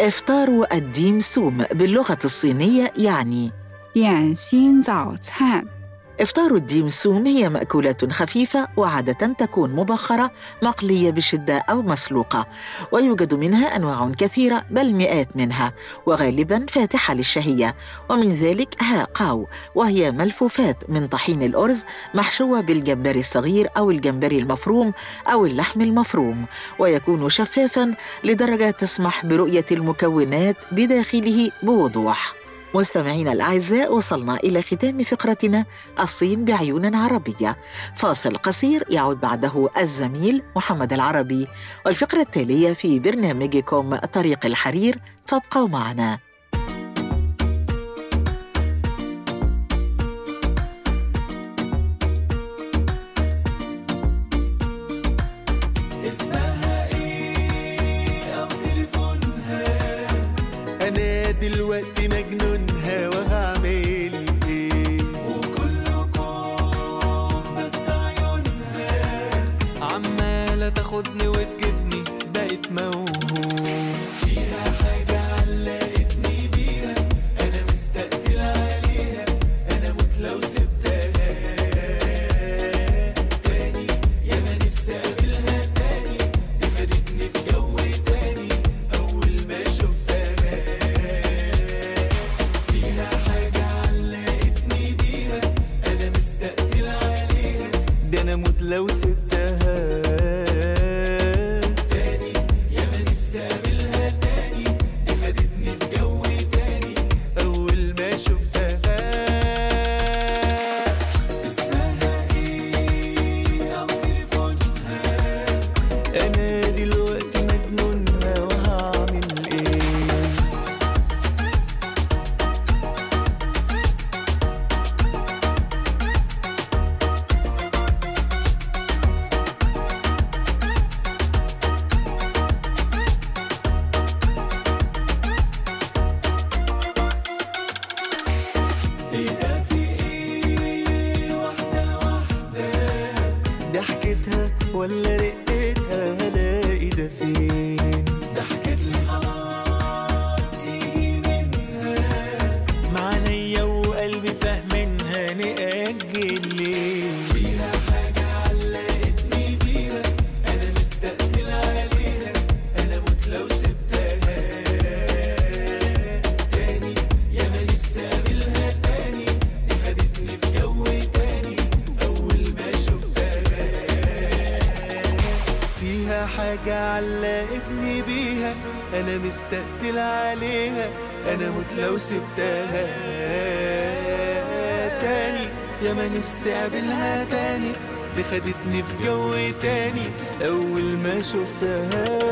إفطار الديم سوم باللغة الصينية يعني 点心早餐。 إفطار الديمسوم هي مأكولات خفيفة وعادة تكون مبخرة مقلية بشدة أو مسلوقة. ويوجد منها أنواع كثيرة بل مئات منها وغالبا فاتحة للشهية. ومن ذلك ها قاو وهي ملفوفات من طحين الأرز محشوة بالجمبري الصغير أو الجمبري المفروم أو اللحم المفروم. ويكون شفافا لدرجة تسمح برؤية المكونات بداخله بوضوح. مستمعينا الأعزاء وصلنا إلى ختام فقرتنا الصين بعيون عربية. فاصل قصير يعود بعده الزميل محمد العربي. والفقرة التالية في برنامجكم طريق الحرير فابقوا معنا. عمالة علقتني بيها. أنا مستقتل عليها. أنا موت لو سبتها يا ما نفسي أقابلها تاني. دي خدتني في جو تاني. أول ما شفتها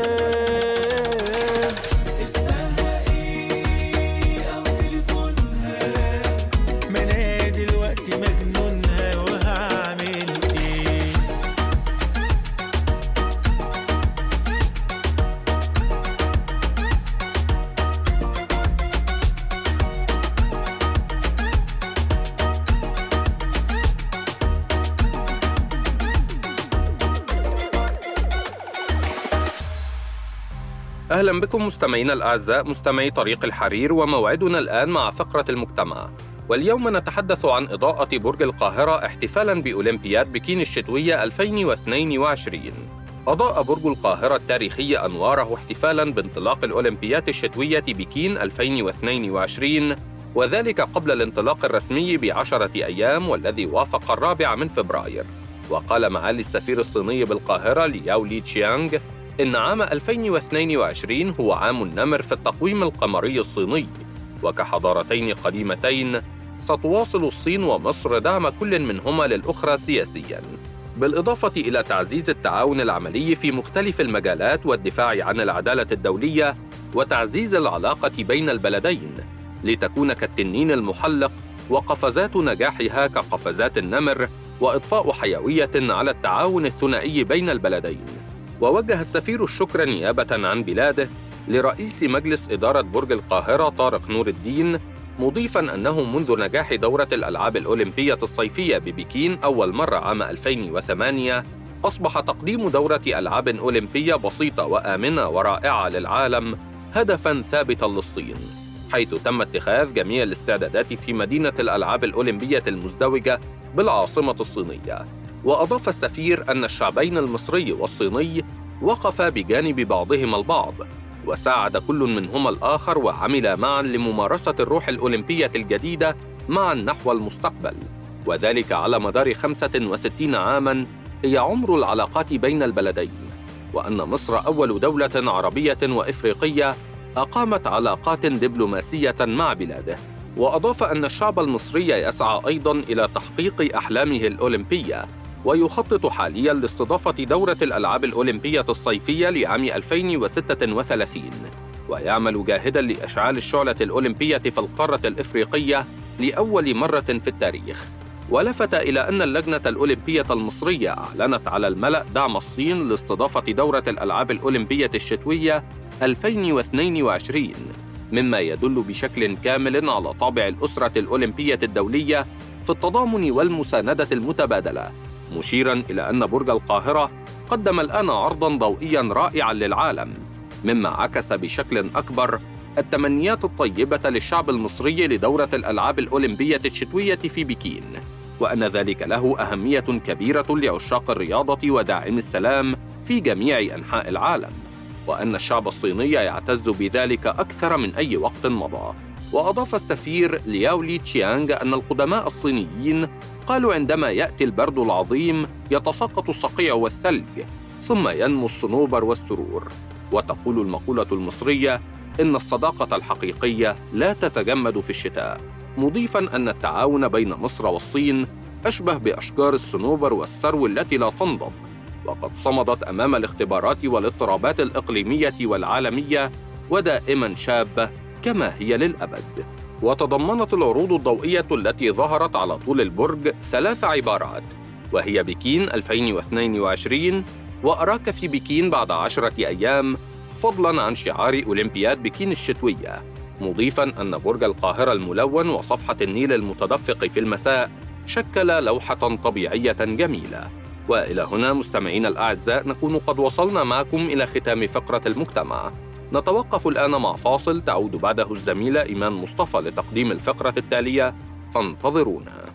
أهلا بكم مستمعينا الأعزاء مستمعي طريق الحرير وموعدنا الآن مع فقرة المجتمع. واليوم نتحدث عن إضاءة برج القاهرة احتفالاً بأولمبياد بكين الشتوية 2022 أضاء برج القاهرة التاريخي أنواره احتفالاً بانطلاق الأولمبياد الشتوية بكين 2022 وذلك قبل الانطلاق الرسمي بعشرة أيام والذي وافق الرابع من فبراير. وقال معالي السفير الصيني بالقاهرة لياو لي تشيانغ إن عام 2022 هو عام النمر في التقويم القمري الصيني. وكحضارتين قديمتين ستواصل الصين ومصر دعم كل منهما للأخرى سياسياً. بالإضافة إلى تعزيز التعاون العملي في مختلف المجالات والدفاع عن العدالة الدولية وتعزيز العلاقة بين البلدين لتكون كالتنين المحلق وقفزات نجاحها كقفزات النمر وإضفاء حيوية على التعاون الثنائي بين البلدين. ووجه السفير الشكر نيابة عن بلاده لرئيس مجلس إدارة برج القاهرة طارق نور الدين مضيفا أنه منذ نجاح دورة الألعاب الأولمبية الصيفية ببكين أول مرة عام 2008 أصبح تقديم دورة ألعاب أولمبية بسيطة وآمنة ورائعة للعالم هدفا ثابتا للصين حيث تم اتخاذ جميع الاستعدادات في مدينة الألعاب الأولمبية المزدوجة بالعاصمة الصينية. وأضاف السفير أن الشعبين المصري والصيني وقفا بجانب بعضهما البعض وساعد كل منهما الآخر وعملا معا لممارسة الروح الأولمبية الجديدة معا نحو المستقبل. وذلك على مدار 65 عاماً هي عمر العلاقات بين البلدين. وأن مصر أول دولة عربية وإفريقية أقامت علاقات دبلوماسية مع بلاده. وأضاف أن الشعب المصري يسعى أيضاً إلى تحقيق أحلامه الأولمبية. ويخطط حاليا لاستضافة دورة الألعاب الأولمبية الصيفية لعام 2036 ويعمل جاهدا لإشعال الشعلة الأولمبية في القارة الإفريقية لأول مرة في التاريخ. ولفت إلى أن اللجنة الأولمبية المصرية أعلنت على الملأ دعم الصين لاستضافة دورة الألعاب الأولمبية الشتوية 2022 مما يدل بشكل كامل على طابع الأسرة الأولمبية الدولية في التضامن والمساندة المتبادلة. مشيرا إلى أن برج القاهرة قدم الآن عرضا ضوئيا رائعا للعالم مما عكس بشكل أكبر التمنيات الطيبة للشعب المصري لدورة الألعاب الأولمبية الشتوية في بكين وأن ذلك له أهمية كبيرة لعشاق الرياضة وداعم السلام في جميع أنحاء العالم وأن الشعب الصيني يعتز بذلك أكثر من أي وقت مضى. وأضاف السفير لياو لي تشيانغ أن القدماء الصينيين قالوا عندما يأتي البرد العظيم يتساقط الصقيع والثلج ثم ينمو الصنوبر والسرور. وتقول المقولة المصرية إن الصداقة الحقيقية لا تتجمد في الشتاء مضيفا أن التعاون بين مصر والصين أشبه بأشجار الصنوبر والسرو التي لا تنضب. وقد صمدت أمام الاختبارات والاضطرابات الإقليمية والعالمية ودائما شابة كما هي للأبد. وتضمنت العروض الضوئية التي ظهرت على طول البرج ثلاث عبارات وهي بكين 2022 وأراك في بكين بعد عشرة أيام فضلاً عن شعار أولمبياد بكين الشتوية مضيفاً أن برج القاهرة الملون وصفحة النيل المتدفق في المساء شكل لوحة طبيعية جميلة. وإلى هنا مستمعينا الأعزاء نكون قد وصلنا معكم إلى ختام فقرة المجتمع. نتوقف الآن مع فاصل تعود بعده الزميلة إيمان مصطفى لتقديم الفقرة التالية. فانتظرونا.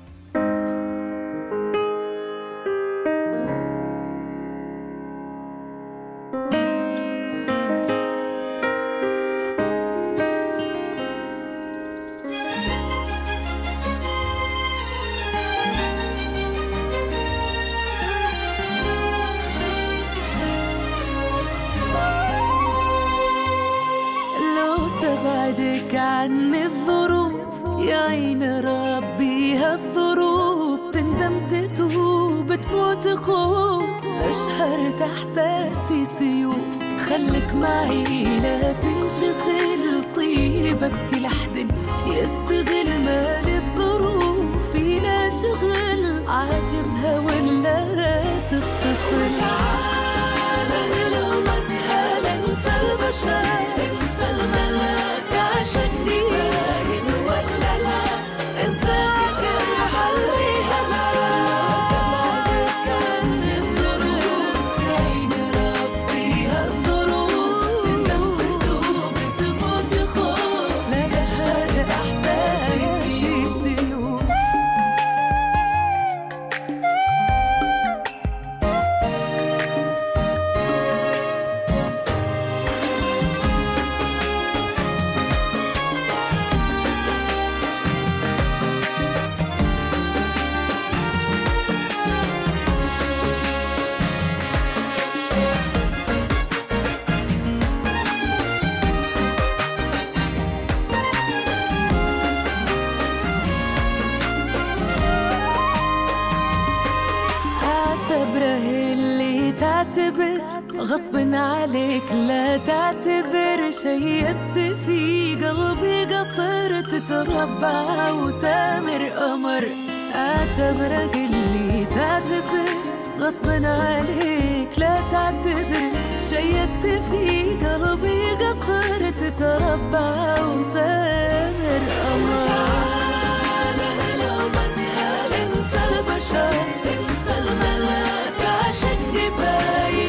غصب عليك لا تعتذر شيدت في قلبي قصر تتربع وتامر قمر أعتبرك اللي تعتبر. غصب عليك لا تعتذر. شيدت في قلبي قصر تتربع وتامر قمر لو مسهل انسى البشر انسى الملاك عشان باين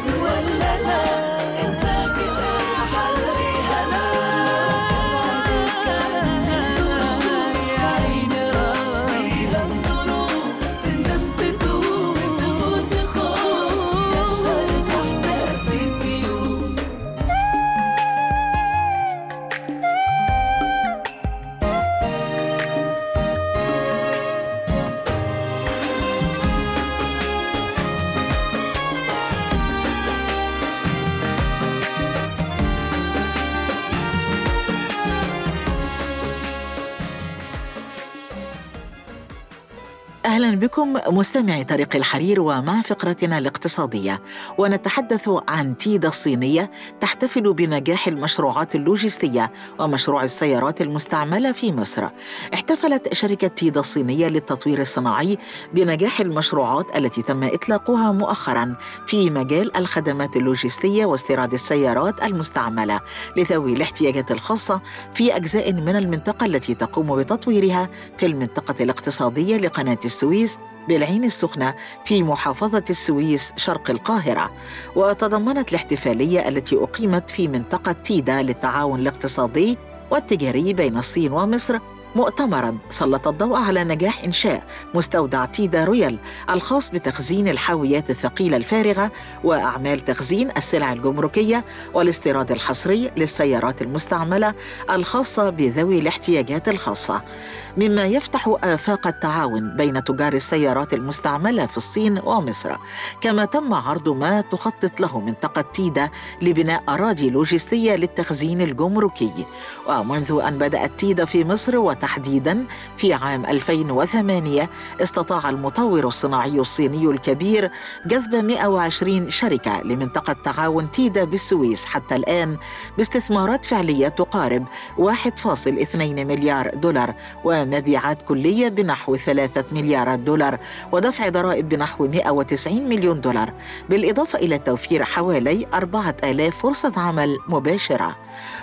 بكم مستمعي طريق الحرير ومع فقرتنا الاقتصادية ونتحدث عن تيدا الصينية تحتفل بنجاح المشروعات اللوجستية ومشروع السيارات المستعملة في مصر. احتفلت شركة تيدا الصينية للتطوير الصناعي بنجاح المشروعات التي تم إطلاقها مؤخرا في مجال الخدمات اللوجستية واستيراد السيارات المستعملة لذوي الاحتياجات الخاصة في أجزاء من المنطقة التي تقوم بتطويرها في المنطقة الاقتصادية لقناة السويس بالعين السخنة في محافظة السويس شرق القاهرة. وتضمنت الاحتفالية التي أقيمت في منطقة تيدا للتعاون الاقتصادي والتجاري بين الصين ومصر مؤتمرا سلط الضوء على نجاح إنشاء مستودع تيدا رويال الخاص بتخزين الحاويات الثقيلة الفارغة وأعمال تخزين السلع الجمركية والاستيراد الحصري للسيارات المستعملة الخاصة بذوي الاحتياجات الخاصة. مما يفتح آفاق التعاون بين تجار السيارات المستعملة في الصين ومصر. كما تم عرض ما تخطط له منطقة تيدا لبناء أراضي لوجستية للتخزين الجمركي. ومنذ أن بدأت تيدا في مصر وتحديدا في عام 2008 استطاع المطور الصناعي الصيني الكبير جذب 120 شركة لمنطقة تعاون تيدا بالسويس حتى الآن باستثمارات فعلية تقارب 1.2 مليار دولار ومبيعات كلية بنحو 3 مليارات دولار ودفع ضرائب بنحو 190 مليون دولار بالإضافة إلى توفير حوالي 4000 فرصة عمل مباشرة.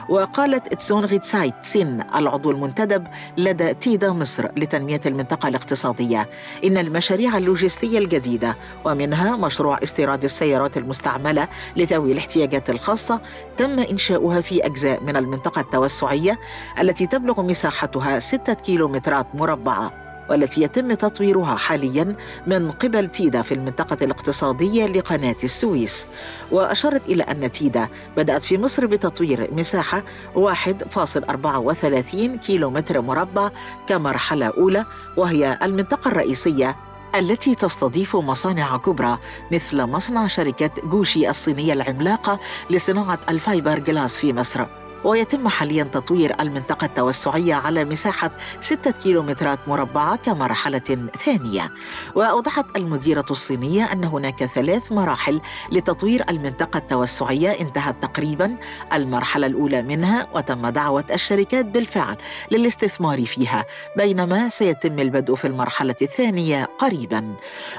وقالت تسون غيتسايت سين العضو المنتدب لدى تيدا مصر لتنمية المنطقة الاقتصادية. إن المشاريع اللوجستية الجديدة ومنها مشروع استيراد السيارات المستعملة لذوي الاحتياجات الخاصة تم إنشاؤها في أجزاء من المنطقة التوسعية التي تبلغ مساحتها ستة كيلومترات مربعة. والتي يتم تطويرها حاليا من قبل تيدا في المنطقة الاقتصادية لقناة السويس. وأشارت إلى أن تيدا بدأت في مصر بتطوير مساحة 1.34 كيلومتر مربع كمرحلة أولى وهي المنطقة الرئيسية التي تستضيف مصانع كبرى مثل مصنع شركة جوشي الصينية العملاقة لصناعة الفايبر جلاس في مصر. ويتم حاليا تطوير المنطقة التوسعية على مساحة ستة كيلومترات مربعة كمرحلة ثانية. وأوضحت المديرة الصينية أن هناك ثلاث مراحل لتطوير المنطقة التوسعية. انتهت تقريبا المرحلة الأولى منها وتم دعوة الشركات بالفعل للاستثمار فيها بينما سيتم البدء في المرحلة الثانية قريبا.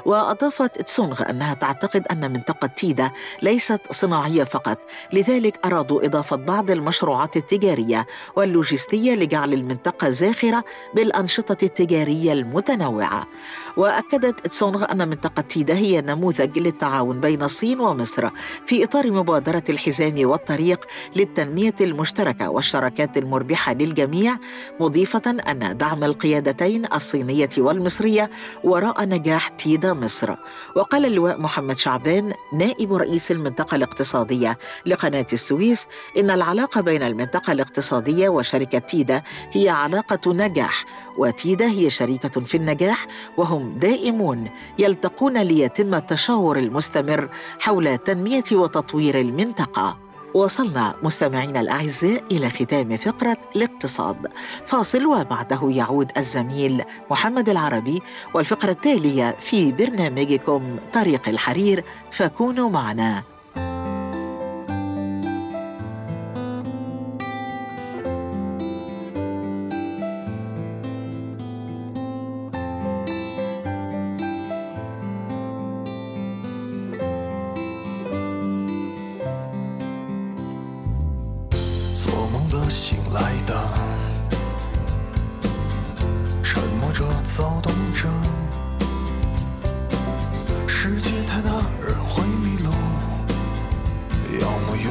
وأضافت تسونغ أنها تعتقد أن منطقة تيدا ليست صناعية فقط لذلك أرادوا إضافة بعض المشروعات التجارية واللوجستية لجعل المنطقة زاخرة بالأنشطة التجارية المتنوعة. وأكدت تسونغ أن منطقة تيدا هي نموذج للتعاون بين الصين ومصر في إطار مبادرة الحزام والطريق للتنمية المشتركة والشراكات المربحة للجميع مضيفة أن دعم القيادتين الصينية والمصرية وراء نجاح تيدا مصر. وقال اللواء محمد شعبان نائب رئيس المنطقة الاقتصادية لقناة السويس إن العلاقة بين المنطقة الاقتصادية وشركة تيدا هي علاقة نجاح وتيدا هي شريكة في النجاح وهم دائمون يلتقون ليتم التشاور المستمر حول تنمية وتطوير المنطقة. وصلنا مستمعينا الأعزاء إلى ختام فقرة الاقتصاد. فاصل وبعده يعود الزميل محمد العربي والفقرة التالية في برنامجكم طريق الحرير فكونوا معنا.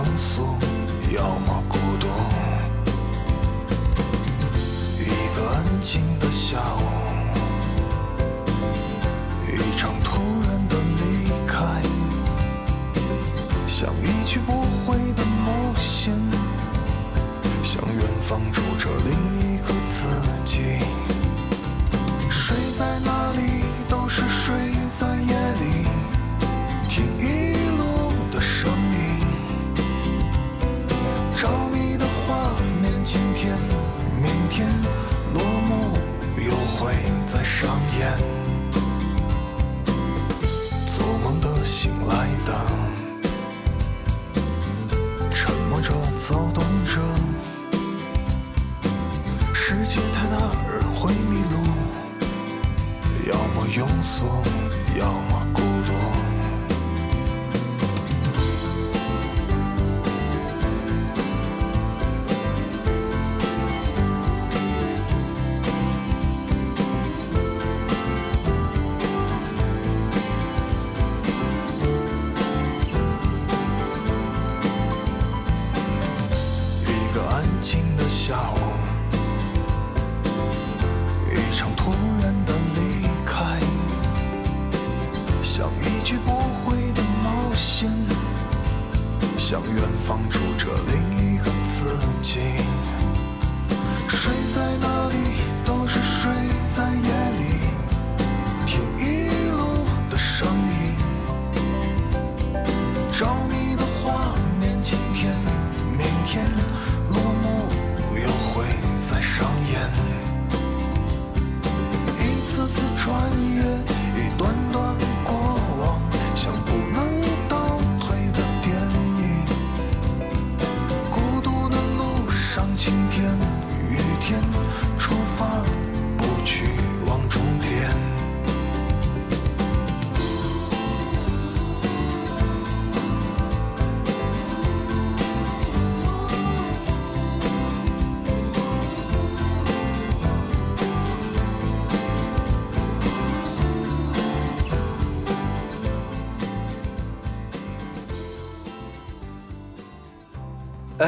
要么庸俗，要么孤独。一个安静的下午，一场突然的离开，像一去不回的冒险。像远方住着另一个自己。睡在那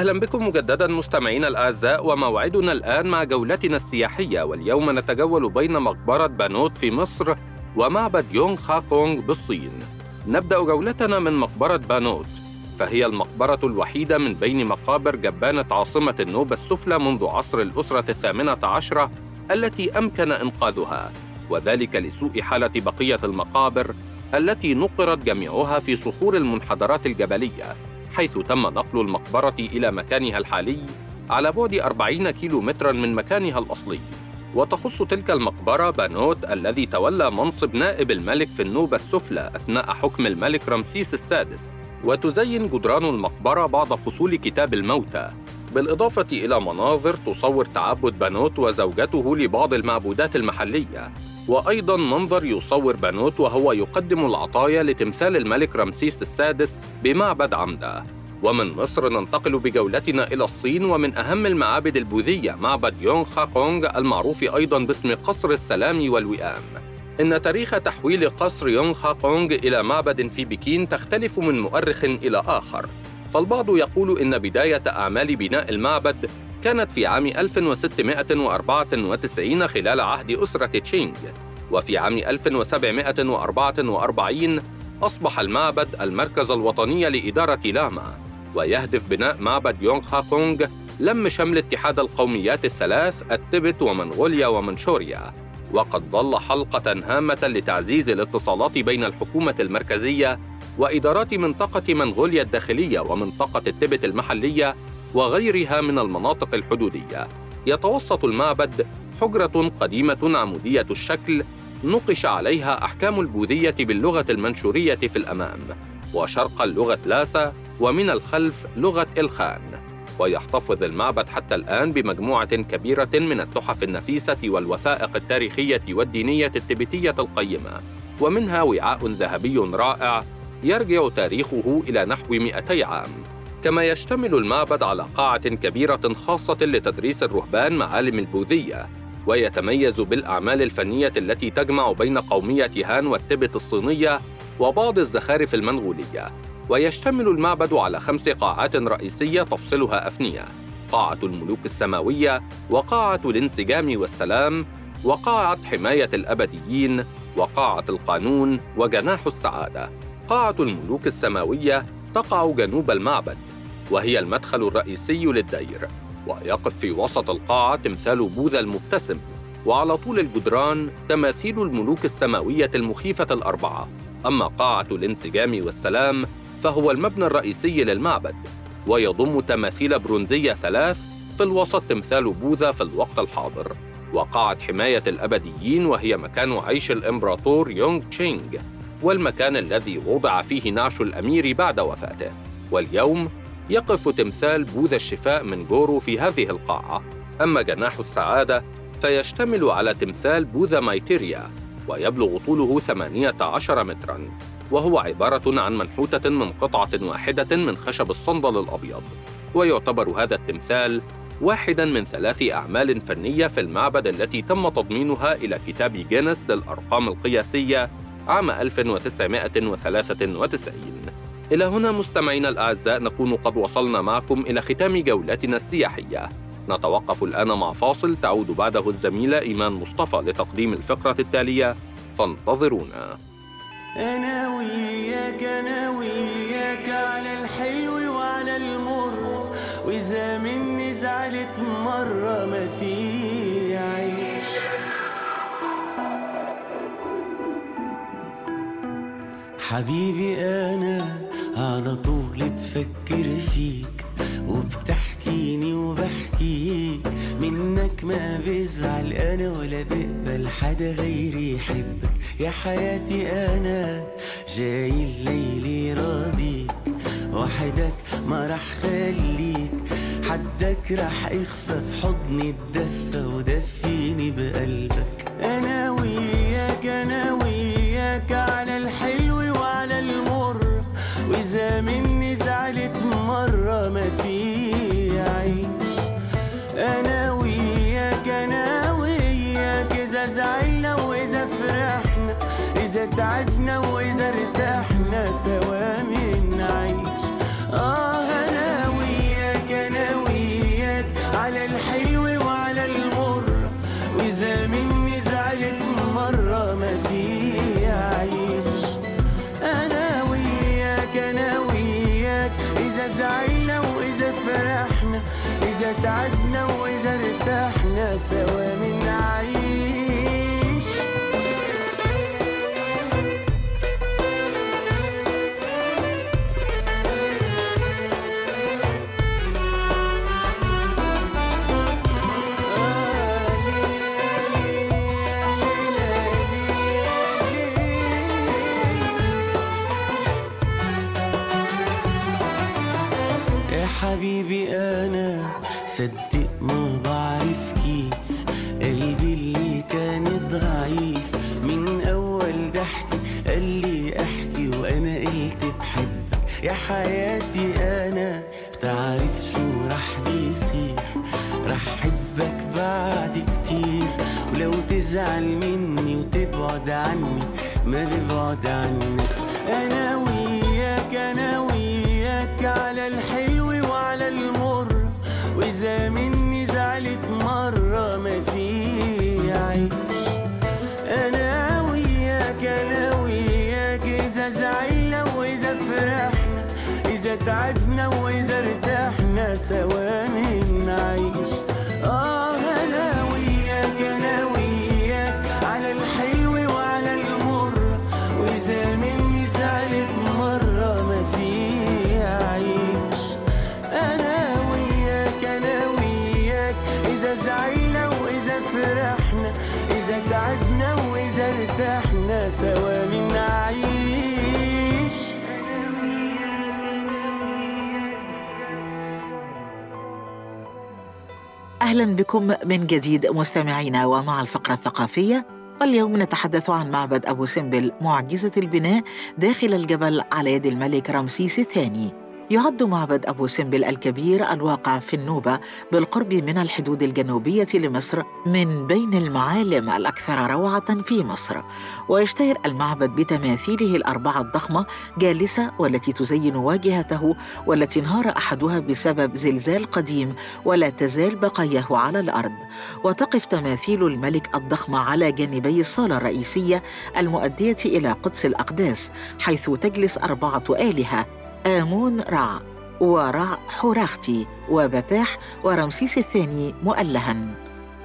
أهلا بكم مجددا مستمعينا الأعزاء وموعدنا الآن مع جولتنا السياحية. واليوم نتجول بين مقبرة بانوت في مصر ومعبد يونغ خاكونغ بالصين. نبدأ جولتنا من مقبرة بانوت. فهي المقبرة الوحيدة من بين مقابر جبانة عاصمة النوبة السفلى منذ عصر الأسرة الثامنة عشرة التي أمكن إنقاذها. وذلك لسوء حالة بقية المقابر التي نقرت جميعها في صخور المنحدرات الجبلية. حيث تم نقل المقبرة إلى مكانها الحالي على بعد 40 كيلو مترا من مكانها الأصلي. وتخص تلك المقبرة بانوت الذي تولى منصب نائب الملك في النوبة السفلى أثناء حكم الملك رمسيس السادس. وتزين جدران المقبرة بعض فصول كتاب الموتى. بالإضافة إلى مناظر تصور تعبد بانوت وزوجته لبعض المعبودات المحلية. وأيضا منظر يصور بانوت وهو يقدم العطايا لتمثال الملك رمسيس السادس بمعبد عمدة ومن مصر ننتقل بجولتنا إلى الصين ومن أهم المعابد البوذية معبد يونغ خاكونغ المعروف أيضا باسم قصر السلام والوئام. إن تاريخ تحويل قصر يونغ خاكونغ إلى معبد في بكين تختلف من مؤرخ إلى آخر. فالبعض يقول إن بداية أعمال بناء المعبد كانت في عام 1694 خلال عهد أسرة تشينغ. وفي عام 1744 أصبح المعبد المركز الوطني لإدارة لاما ويهدف بناء معبد يونغ خاكونغ لم شمل اتحاد القوميات الثلاث التبت ومنغوليا ومنشوريا وقد ظل حلقة هامة لتعزيز الاتصالات بين الحكومة المركزية وإدارات منطقة منغوليا الداخلية ومنطقة التبت المحلية وغيرها من المناطق الحدودية. يتوسط المعبد حجرة قديمة عمودية الشكل نقش عليها أحكام البوذية باللغة المنشورية في الأمام، وشرقا لغة لاسا، ومن الخلف لغة إلخان. ويحتفظ المعبد حتى الآن بمجموعة كبيرة من التحف النفيسة والوثائق التاريخية والدينية التبتية القيمة، ومنها وعاء ذهبي رائع يرجع تاريخه إلى نحو 200 عام. كما يشتمل المعبد على قاعة كبيرة خاصة لتدريس الرهبان معالم البوذية، ويتميز بالأعمال الفنية التي تجمع بين قومية هان والتبت الصينية وبعض الزخارف المنغولية. ويشتمل المعبد على خمس قاعات رئيسية تفصلها أفنية: قاعة الملوك السماوية، وقاعة الانسجام والسلام، وقاعة حماية الأبديين، وقاعة القانون، وجناح السعادة. قاعة الملوك السماوية تقع جنوب المعبد، وهي المدخل الرئيسي للدير، ويقف في وسط القاعة تمثال بوذا المبتسم، وعلى طول الجدران تماثيل الملوك السماوية المخيفة الأربعة. أما قاعة الانسجام والسلام فهو المبنى الرئيسي للمعبد ويضم تماثيل برونزية ثلاث في الوسط تمثال بوذا في الوقت الحاضر وقاعة حماية الأبديين وهي مكان عيش الإمبراطور يونغ تشينغ والمكان الذي وضع فيه نعش الأمير بعد وفاته. واليوم يقف تمثال بوذا الشفاء من جورو في هذه القاعة. أما جناح السعادة فيشتمل على تمثال بوذا مايتيريا ويبلغ طوله 18 متراً وهو عبارة عن منحوتة من قطعة واحدة من خشب الصندل الأبيض. ويعتبر هذا التمثال واحدا من ثلاث أعمال فنية في المعبد التي تم تضمينها إلى كتاب جينيس للأرقام القياسية عام 1993 إلى هنا مستمعينا الأعزاء نكون قد وصلنا معكم إلى ختام جولتنا السياحية. نتوقف الآن مع فاصل تعود بعده الزميلة إيمان مصطفى لتقديم الفقرة التالية. فانتظرونا. أنا وياك أنا وياك على الحلو وعلى المر. وإذا مني زعلت مرة ما في حبيبي أنا على طول بفكر فيك وبتحكيني وبحكيك. منك ما بزعل أنا ولا بقبل حدا غيري يحبك. يا حياتي أنا جاي الليل راضيك وحدك ما رح خليك. حدك رح يخفى بحضني الدفى ودفيني بقلبك. تعبنا وإذا ارتحنا سوا. قلت بحبك. يا حياتي أنا بتعرف شو رح بيصير. رح حبك بعد كتير. ولو تزعل مني وتبعد عني ما ببعد عنك أنا وياك أنا وياك على الحلو وعلى المر. وإذا مني إذا تعبنا وإذا ارتحنا سوا نعيش آه أنا وياك أنا وياك على الحلو وعلى المر. وإذا مني زعلت مرة ما في عيش. أنا وياك أنا وياك إذا زعلنا وإذا فرحنا إذا تعبنا وإذا ارتحنا سوا منعيش أهلا بكم من جديد مستمعينا ومع الفقرة الثقافية. واليوم نتحدث عن معبد أبو سمبل معجزة البناء داخل الجبل على يد الملك رمسيس الثاني. يعد معبد أبو سمبل الكبير الواقع في النوبة بالقرب من الحدود الجنوبية لمصر من بين المعالم الأكثر روعة في مصر. ويشتهر المعبد بتماثيله الأربعة الضخمة جالسة والتي تزين واجهته والتي انهار أحدها بسبب زلزال قديم ولا تزال بقاياه على الأرض. وتقف تماثيل الملك الضخمة على جانبي الصالة الرئيسية المؤدية إلى قدس الأقداس حيث تجلس أربعة آلهة آمون رع ورع حوراختي وبتاح ورمسيس الثاني مؤلها.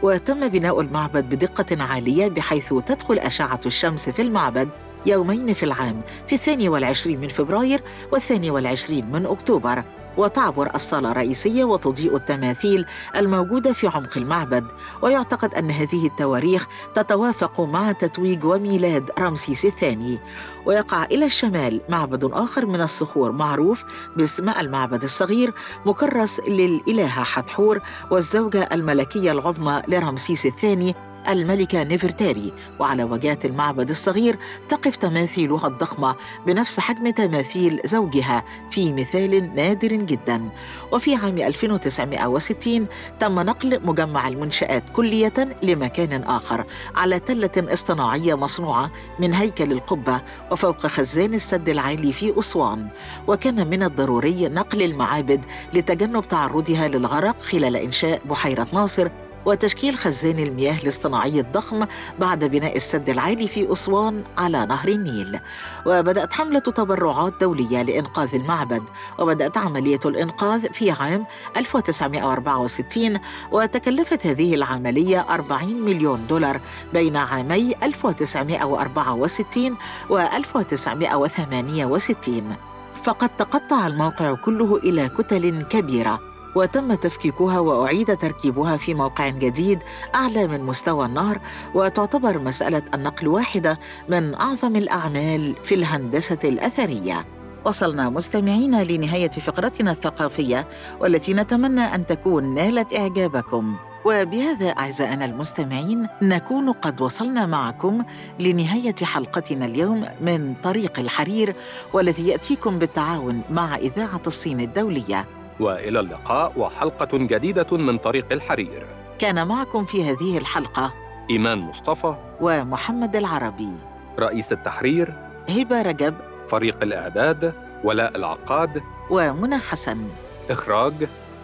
وتم بناء المعبد بدقة عالية بحيث تدخل أشعة الشمس في المعبد يومين في العام في الثاني والعشرين من فبراير والثاني والعشرين من أكتوبر. وتعبر الصالة الرئيسية وتضيء التماثيل الموجودة في عمق المعبد. ويعتقد أن هذه التواريخ تتوافق مع تتويج وميلاد رمسيس الثاني. ويقع إلى الشمال معبد آخر من الصخور معروف باسم المعبد الصغير مكرس للإلهة حتحور والزوجة الملكية العظمى لرمسيس الثاني الملكة نفرتاري وعلى وجهة المعبد الصغير تقف تماثيلها الضخمة بنفس حجم تماثيل زوجها في مثال نادر جدا. وفي عام 1960 تم نقل مجمع المنشآت كلية لمكان آخر على تلة اصطناعية مصنوعة من هيكل القبة وفوق خزان السد العالي في أسوان. وكان من الضروري نقل المعابد لتجنب تعرضها للغرق خلال إنشاء بحيرة ناصر وتشكيل خزان المياه الاصطناعي الضخم بعد بناء السد العالي في أسوان على نهر النيل. وبدأت حملة تبرعات دولية لإنقاذ المعبد وبدأت عملية الإنقاذ في عام 1964 وتكلفت هذه العملية 40 مليون دولار بين عامي 1964 و 1968 فقد تقطع الموقع كله إلى كتل كبيرة. وتم تفكيكها وأعيد تركيبها في موقع جديد أعلى من مستوى النهر وتعتبر مسألة النقل واحدة من أعظم الأعمال في الهندسة الأثرية. وصلنا مستمعينا لنهاية فقرتنا الثقافية والتي نتمنى أن تكون نالت إعجابكم. وبهذا أعزائنا المستمعين نكون قد وصلنا معكم لنهاية حلقتنا اليوم من طريق الحرير والذي يأتيكم بالتعاون مع إذاعة الصين الدولية. والى اللقاء وحلقة جديدة من طريق الحرير. كان معكم في هذه الحلقة إيمان مصطفى ومحمد العربي. رئيس التحرير هبة رجب فريق الإعداد ولاء العقاد ومنى حسن. إخراج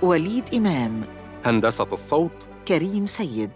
وليد إمام. هندسة الصوت كريم سيد.